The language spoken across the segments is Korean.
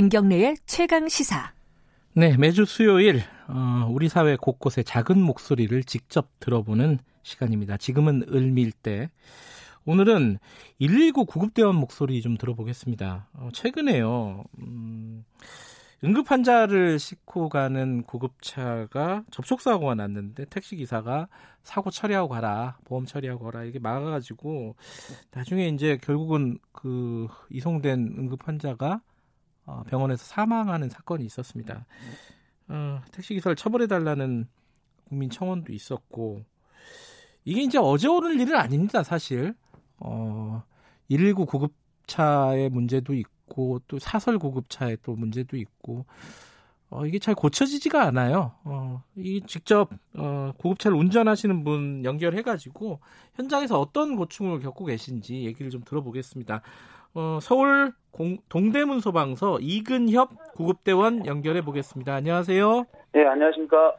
김경래의 최강 시사. 네, 매주 수요일 어, 우리 사회 곳곳의 작은 목소리를 직접 들어보는 시간입니다. 지금은 을밀 때. 오늘은 119 구급대원 목소리 좀 들어보겠습니다. 어, 최근에요. 음, 응급 환자를 싣고 가는 구급차가 접촉 사고가 났는데 택시 기사가 사고 처리하고 가라, 보험 처리하고 가라 이게 막아가지고 나중에 이제 결국은 그 이송된 응급 환자가 어, 병원에서 사망하는 사건이 있었습니다. 어, 택시 기사를 처벌해 달라는 국민 청원도 있었고 이게 이제 어제 오늘 일은 아닙니다, 사실. 어, 119 구급차의 문제도 있고 또 사설 구급차의 또 문제도 있고 어, 이게 잘 고쳐지지가 않아요. 어, 이 직접 어, 구급차를 운전하시는 분 연결해가지고 현장에서 어떤 고충을 겪고 계신지 얘기를 좀 들어보겠습니다. 어, 서울 공, 동대문 소방서 이근협 구급대원 연결해 보겠습니다. 안녕하세요. 네, 안녕하십니까.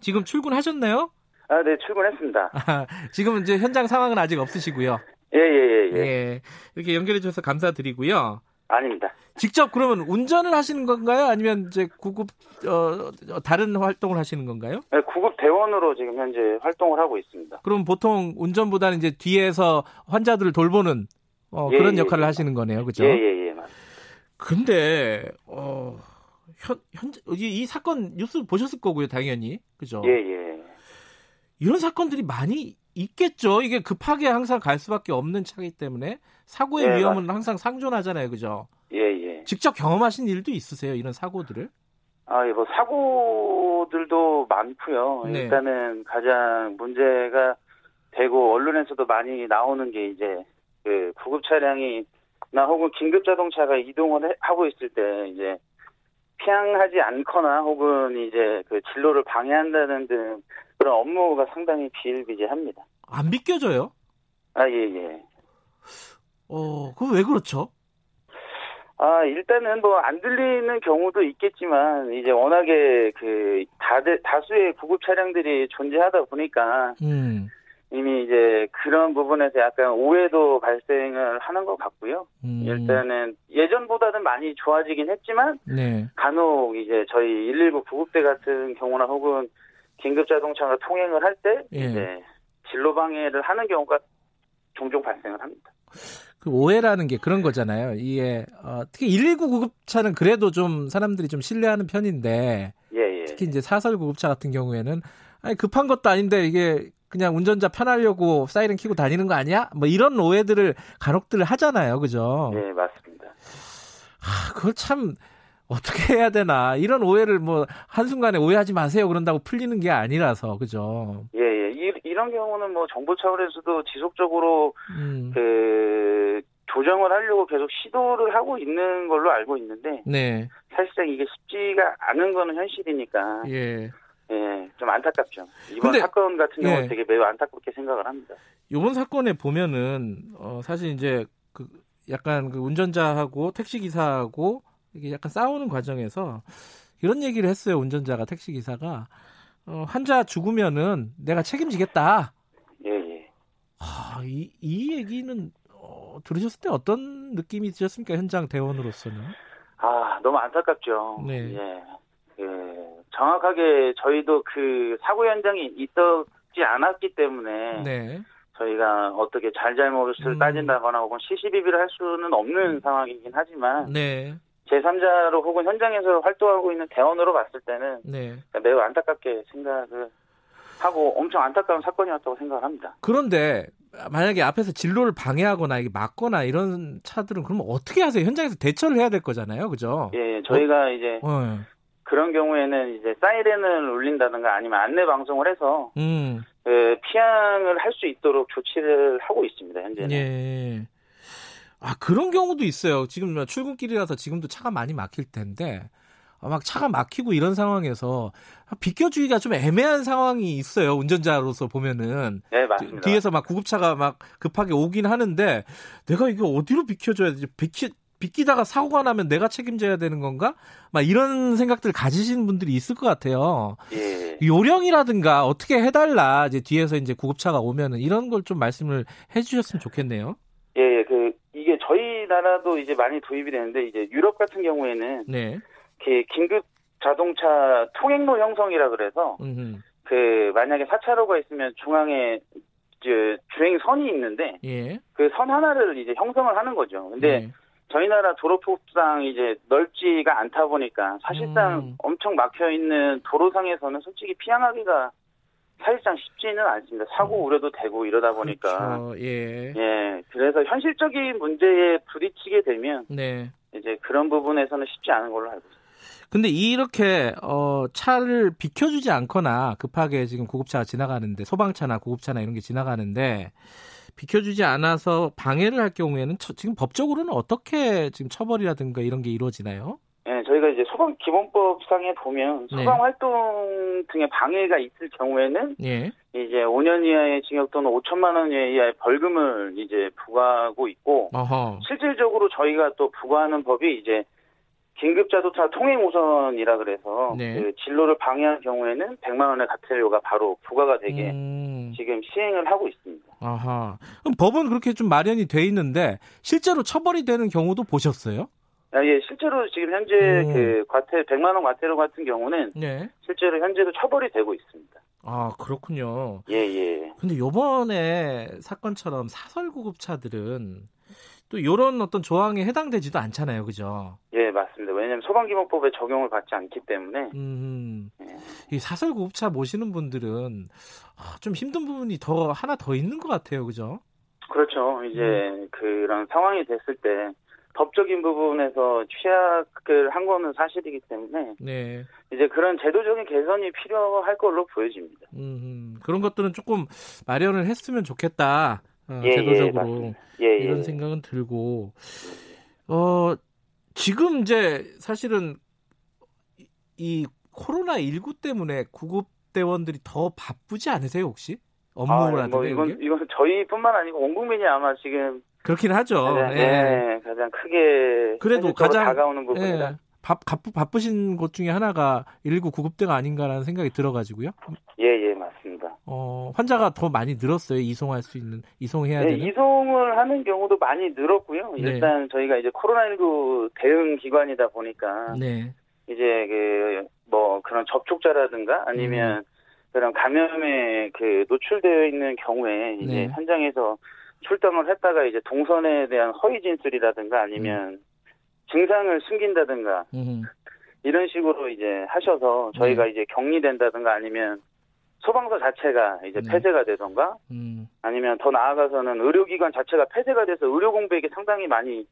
지금 출근하셨나요? 아, 네, 출근했습니다. 아, 지금 이제 현장 상황은 아직 없으시고요. 예, 예, 예, 예. 예. 이렇게 연결해 주셔서 감사드리고요. 아닙니다. 직접 그러면 운전을 하시는 건가요? 아니면 이제 구급 어, 다른 활동을 하시는 건가요? 네, 구급 대원으로 지금 현재 활동을 하고 있습니다. 그럼 보통 운전보다는 이제 뒤에서 환자들을 돌보는 어, 예, 그런 예, 역할을 예. 하시는 거네요, 그죠? 예, 예, 예, 맞습니다. 근데 어, 현, 현재 이, 이 사건 뉴스 보셨을 거고요, 당연히, 그죠? 예, 예. 이런 사건들이 많이 있겠죠. 이게 급하게 항상 갈 수밖에 없는 차기 때문에 사고의 네, 위험은 항상 상존하잖아요, 그죠? 예, 예. 직접 경험하신 일도 있으세요, 이런 사고들을? 아, 예, 뭐, 사고들도 많고요. 네. 일단은 가장 문제가 되고, 언론에서도 많이 나오는 게 이제, 그, 구급 차량이, 나 혹은 긴급 자동차가 이동을 해- 하고 있을 때, 이제, 피항하지 않거나 혹은 이제 그 진로를 방해한다는 등 그런 업무가 상당히 비일비재합니다. 안 비껴져요? 아, 예, 예. 어, 그럼 왜 그렇죠? 아, 일단은 뭐 안 들리는 경우도 있겠지만 이제 워낙에 그 다들 다수의 구급 차량들이 존재하다 보니까 음, 이미 이제 그런 부분에서 약간 오해도 발생을 하는 것 같고요. 음, 일단은 예전보다는 많이 좋아지긴 했지만 네. 간혹 이제 저희 119 구급대 같은 경우나 혹은 긴급 자동차가 통행을 할때 예. 이제 진로 방해를 하는 경우가 종종 발생을 합니다. 그 오해라는 게 그런 거잖아요. 이게 어, 특히 119 구급차는 그래도 좀 사람들이 좀 신뢰하는 편인데 예, 예. 특히 이제 사설 구급차 같은 경우에는 아니 급한 것도 아닌데 이게 그냥 운전자 편하려고 사이렌 켜고 다니는 거 아니야? 뭐 이런 오해들을 간혹들 하잖아요. 그죠? 예, 맞습니다. 아, 그걸 참 어떻게 해야 되나. 이런 오해를 뭐 한순간에 오해하지 마세요. 그런다고 풀리는 게 아니라서. 그죠? 예, 예. 이, 이런 경우는 뭐 정부 차원에서도 지속적으로 음. 그 조정을 하려고 계속 시도를 하고 있는 걸로 알고 있는데 네. 사실상 이게 쉽지가 않은 거는 현실이니까 예. 예, 좀 안타깝죠. 이번 근데- 사건 같은 경우 예. 는 되게 매우 안타깝게 생각을 합니다. 요번 사건에 보면은 어 사실 이제 그 약간 그 운전자하고 택시 기사하고 이게 약간 싸우는 과정에서 이런 얘기를 했어요. 운전자가 택시 기사가 어 환자 죽으면은 내가 책임지겠다. 예, 예. 아, 이, 이 얘기는 어, 들으셨을 때 어떤 느낌이 드셨습니까? 현장 대원으로서는. 아, 너무 안타깝죠. 네. 예. 예. 정확하게 저희도 그 사고 현장이 있었지 않았기 때문에 네. 저희가 어떻게 잘잘못을 음. 따진다거나 혹은 시시비비를 할 수는 없는 상황이긴 하지만 네. 제3자로 혹은 현장에서 활동하고 있는 대원으로 봤을 때는 네. 매우 안타깝게 생각을 하고 엄청 안타까운 사건이었다고 생각을 합니다. 그런데 만약에 앞에서 진로를 방해하거나 이게 막거나 이런 차들은 그러면 어떻게 하세요? 현장에서 대처를 해야 될 거잖아요. 그죠? 예, 저희가 이제 어. 그런 경우에는 이제 사이렌을 울린다든가 아니면 안내 방송을 해서 음. 그 피항을 할 수 있도록 조치를 하고 있습니다. 현재는. 예. 아, 그런 경우도 있어요. 지금 뭐 출근길이라서 지금도 차가 많이 막힐 텐데, 아, 막 차가 막히고 이런 상황에서 비켜주기가 좀 애매한 상황이 있어요. 운전자로서 보면은. 네, 맞습니다. 뒤에서 막 구급차가 막 급하게 오긴 하는데, 내가 이거 어디로 비켜줘야 되지? 비키, 비키다가 사고가 나면 내가 책임져야 되는 건가? 막 이런 생각들 가지시는 분들이 있을 것 같아요. 예. 요령이라든가 어떻게 해달라. 이제 뒤에서 이제 구급차가 오면은 이런 걸 좀 말씀을 해주셨으면 좋겠네요. 예, 그 이게 저희 나라도 이제 많이 도입이 되는데 이제 유럽 같은 경우에는 네. 이렇게 긴급 자동차 통행로 형성이라 그래서 음흠. 그 만약에 4차로가 있으면 중앙에 이제 주행선이 있는데 예. 그선 하나를 이제 형성을 하는 거죠. 근데 네. 저희 나라 도로폭상 이제 넓지가 않다 보니까 사실상 음. 엄청 막혀 있는 도로상에서는 솔직히 피항하기가 사실상 쉽지는 않습니다. 사고 우려도 되고 이러다 보니까 음. 그렇죠. 예. 예 그래서 현실적인 문제에 부딪히게 되면 네. 이제 그런 부분에서는 쉽지 않은 걸로 알고 있습니다. 근데 이렇게 어 차를 비켜주지 않거나 급하게 지금 구급차가 지나가는데 소방차나 구급차나 이런 게 지나가는데 비켜주지 않아서 방해를 할 경우에는 처- 지금 법적으로는 어떻게 지금 처벌이라든가 이런 게 이루어지나요? 예, 저희가 이제 소방 기본법상에 보면 네. 소방 활동 등의 방해가 있을 경우에는 예. 이제 5년 이하의 징역 또는 5천만 원 이하의 벌금을 이제 부과하고 있고 어허. 실질적으로 저희가 또 부과하는 법이 이제 긴급자동차 통행우선이라 그래서 네. 그 진로를 방해한 경우에는 100만 원의 과태료가 바로 부과가 되게 음. 지금 시행을 하고 있습니다. 아하. 그럼 법은 그렇게 좀 마련이 돼 있는데 실제로 처벌이 되는 경우도 보셨어요? 아, 예, 실제로 지금 현재 음. 그 과태 100만 원 과태료 같은 경우는 네. 실제로 현재도 처벌이 되고 있습니다. 아, 그렇군요. 예, 예. 근데 요번에 사건처럼 사설 구급차들은 또 요런 어떤 조항에 해당되지도 않잖아요. 그죠? 예, 맞습니다. 왜냐하면 소방기본법에 적용을 받지 않기 때문에 음. 예. 이 사설 구급차 모시는 분들은 아, 좀 힘든 부분이 더 하나 더 있는 것 같아요. 그죠? 그렇죠. 이제 음. 그런 상황이 됐을 때 법적인 부분에서 취약을 한 거는 사실이기 때문에 네. 이제 그런 제도적인 개선이 필요할 걸로 보여집니다. 음, 그런 것들은 조금 마련을 했으면 좋겠다. 어, 예, 예, 제도적으로. 맞습니다. 예, 예. 이런 생각은 들고 어 지금 이제 사실은 이- 이 코로나 19 때문에 구급 대원들이 더 바쁘지 않으세요 혹시 아, 업무라든가 뭐 이런 이건 게? 이건 저희뿐만 아니고 온 국민이 아마 지금 그렇긴 하죠. 가장, 예. 예, 가장 크게 그래도 가장- 다가오는 부분이다. 예. 바, 바쁘, 바쁘신 곳 중에 하나가 119 구급대가 아닌가라는 생각이 들어가지고요. 예, 예, 맞습니다. 어, 환자가 더 많이 늘었어요. 이송할 수 있는, 이송해야 네, 되는. 이송을 하는 경우도 많이 늘었고요. 네. 일단 저희가 이제 코로나19 대응 기관이다 보니까 네. 이제 그 뭐 그런 접촉자라든가 아니면 음. 그런 감염에 그 노출되어 있는 경우에 이제 네. 현장에서 출동을 했다가 이제 동선에 대한 허위 진술이라든가 아니면 증상을 숨긴다든가 음. 이런 식으로 이제 하셔서 저희가 이제 격리된다든가 아니면 소방서 자체가 이제 네. 폐쇄가 되던가 음. 아니면 더 나아가서는 의료기관 자체가 폐쇄가 돼서 의료 공백이 상당히 많이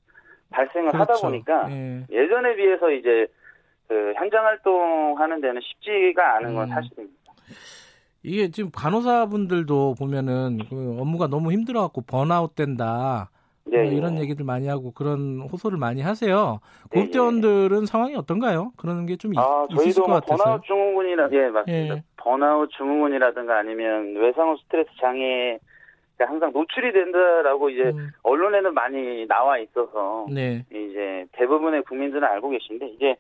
발생을 하다 그렇죠. 보니까 예. 예전에 비해서 이제 그 현장 활동하는 데는 쉽지가 않은 건 음. 사실입니다. 이게 지금 간호사분들도 보면은 그 업무가 너무 힘들어갖고 번아웃 된다 네, 뭐 이런 얘기들 많이 하고 그런 호소를 많이 하세요. 네, 구급대원들은 상황이 어떤가요? 그런 게좀 아, 있을 것 뭐 같아서요. 번아웃 증후군이라 예 맞습니다. 예. 번아웃 증후군이라든가 아니면 외상후 스트레스 장애 가 항상 노출이 된다라고 이제 음, 언론에는 많이 나와 있어서 네, 이제 대부분의 국민들은 알고 계신데 이제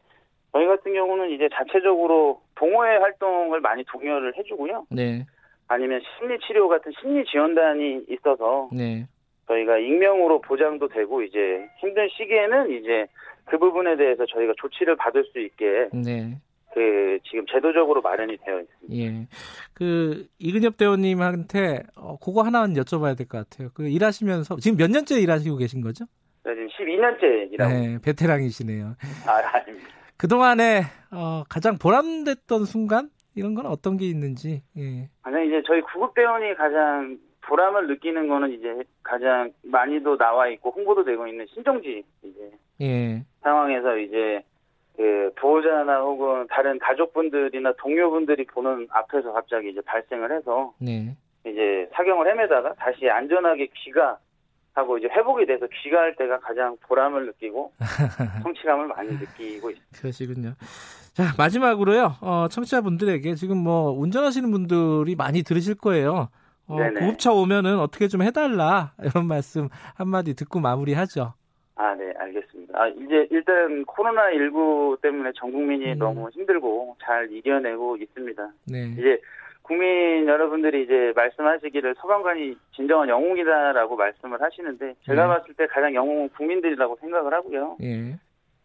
저희 같은 경우는 이제 자체적으로 동호회 활동을 많이 독려를 해주고요. 네, 아니면 심리 치료 같은 심리 지원단이 있어서 네. 저희가 익명으로 보장도 되고 이제 힘든 시기에는 이제 그 부분에 대해서 저희가 조치를 받을 수 있게 네, 그 지금 제도적으로 마련이 되어 있습니다. 예. 그 이근엽 대원님한테 어, 그거 하나는 여쭤봐야 될 것 같아요. 그 일하시면서 지금 몇 년째 일하시고 계신 거죠? 제가 지금 12년째 일하고 네, 베테랑이시네요. 아, 아닙니다. 그 동안에 어, 가장 보람됐던 순간 이런 건 어떤 게 있는지. 예. 아니 이제 저희 구급 대원이 가장 보람을 느끼는 거는 이제 가장 많이도 나와 있고 홍보도 되고 있는 신정지 이제 예. 상황에서 이제 그 보호자나 혹은 다른 가족분들이나 동료분들이 보는 앞에서 갑자기 이제 발생을 해서 네. 이제 사경을 헤매다가 다시 안전하게 귀가 하고 이제 회복이 돼서 귀가할 때가 가장 보람을 느끼고 성취감을 많이 느끼고 있습니다. 그러시군요. 자, 마지막으로요. 어, 청취자분들에게 지금 뭐 운전하시는 분들이 많이 들으실 거예요. 어. 구급차 오면은 어떻게 좀 해달라 이런 말씀 한마디 듣고 마무리하죠. 아, 네, 알겠습니다. 아, 이제 일단 코로나19 때문에 전 국민이 음. 너무 힘들고 잘 이겨내고 있습니다. 네. 이제 국민 여러분들이 이제 말씀하시기를 소방관이 진정한 영웅이다라고 말씀을 하시는데 제가 네. 봤을 때 가장 영웅은 국민들이라고 생각을 하고요. 예.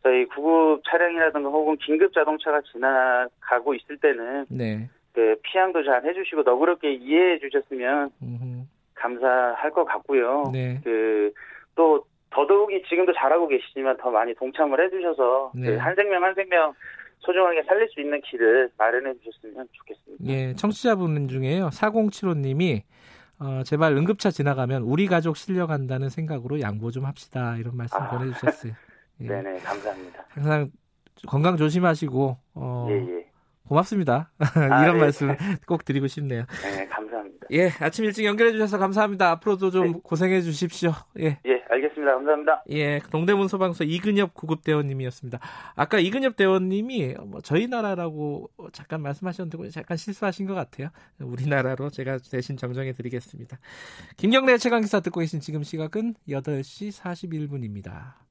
저희 구급 차량이라든가 혹은 긴급 자동차가 지나가고 있을 때는 네. 그 피항도 잘 해주시고 너그럽게 이해해 주셨으면 음흠. 감사할 것 같고요. 네. 그또 더더욱이 지금도 잘하고 계시지만 더 많이 동참을 해주셔서 네. 그 한 생명 한 생명 소중하게 살릴 수 있는 길을 마련해 주셨으면 좋겠습니다. 예, 청취자분 중에요. 4075님이 어, 제발 응급차 지나가면 우리 가족 실려간다는 생각으로 양보 좀 합시다. 이런 말씀 아. 보내주셨어요. 예. 네네 감사합니다. 항상 건강 조심하시고 어, 예 예. 고맙습니다. 아, 이런 네. 말씀 꼭 드리고 싶네요. 네 감사합니다. 예, 아침 일찍 연결해 주셔서 감사합니다. 앞으로도 좀 네. 고생해 주십시오. 예. 예 알겠습니다. 감사합니다. 예, 동대문 소방서 이근엽 구급 대원님이었습니다. 아까 이근엽 대원님이 뭐 저희 나라라고 잠깐 말씀하셨는데 잠깐 실수하신 것 같아요. 우리나라로 제가 대신 정정해 드리겠습니다. 김경래 최강 기사 듣고 계신 지금 시각은 8시 41분입니다.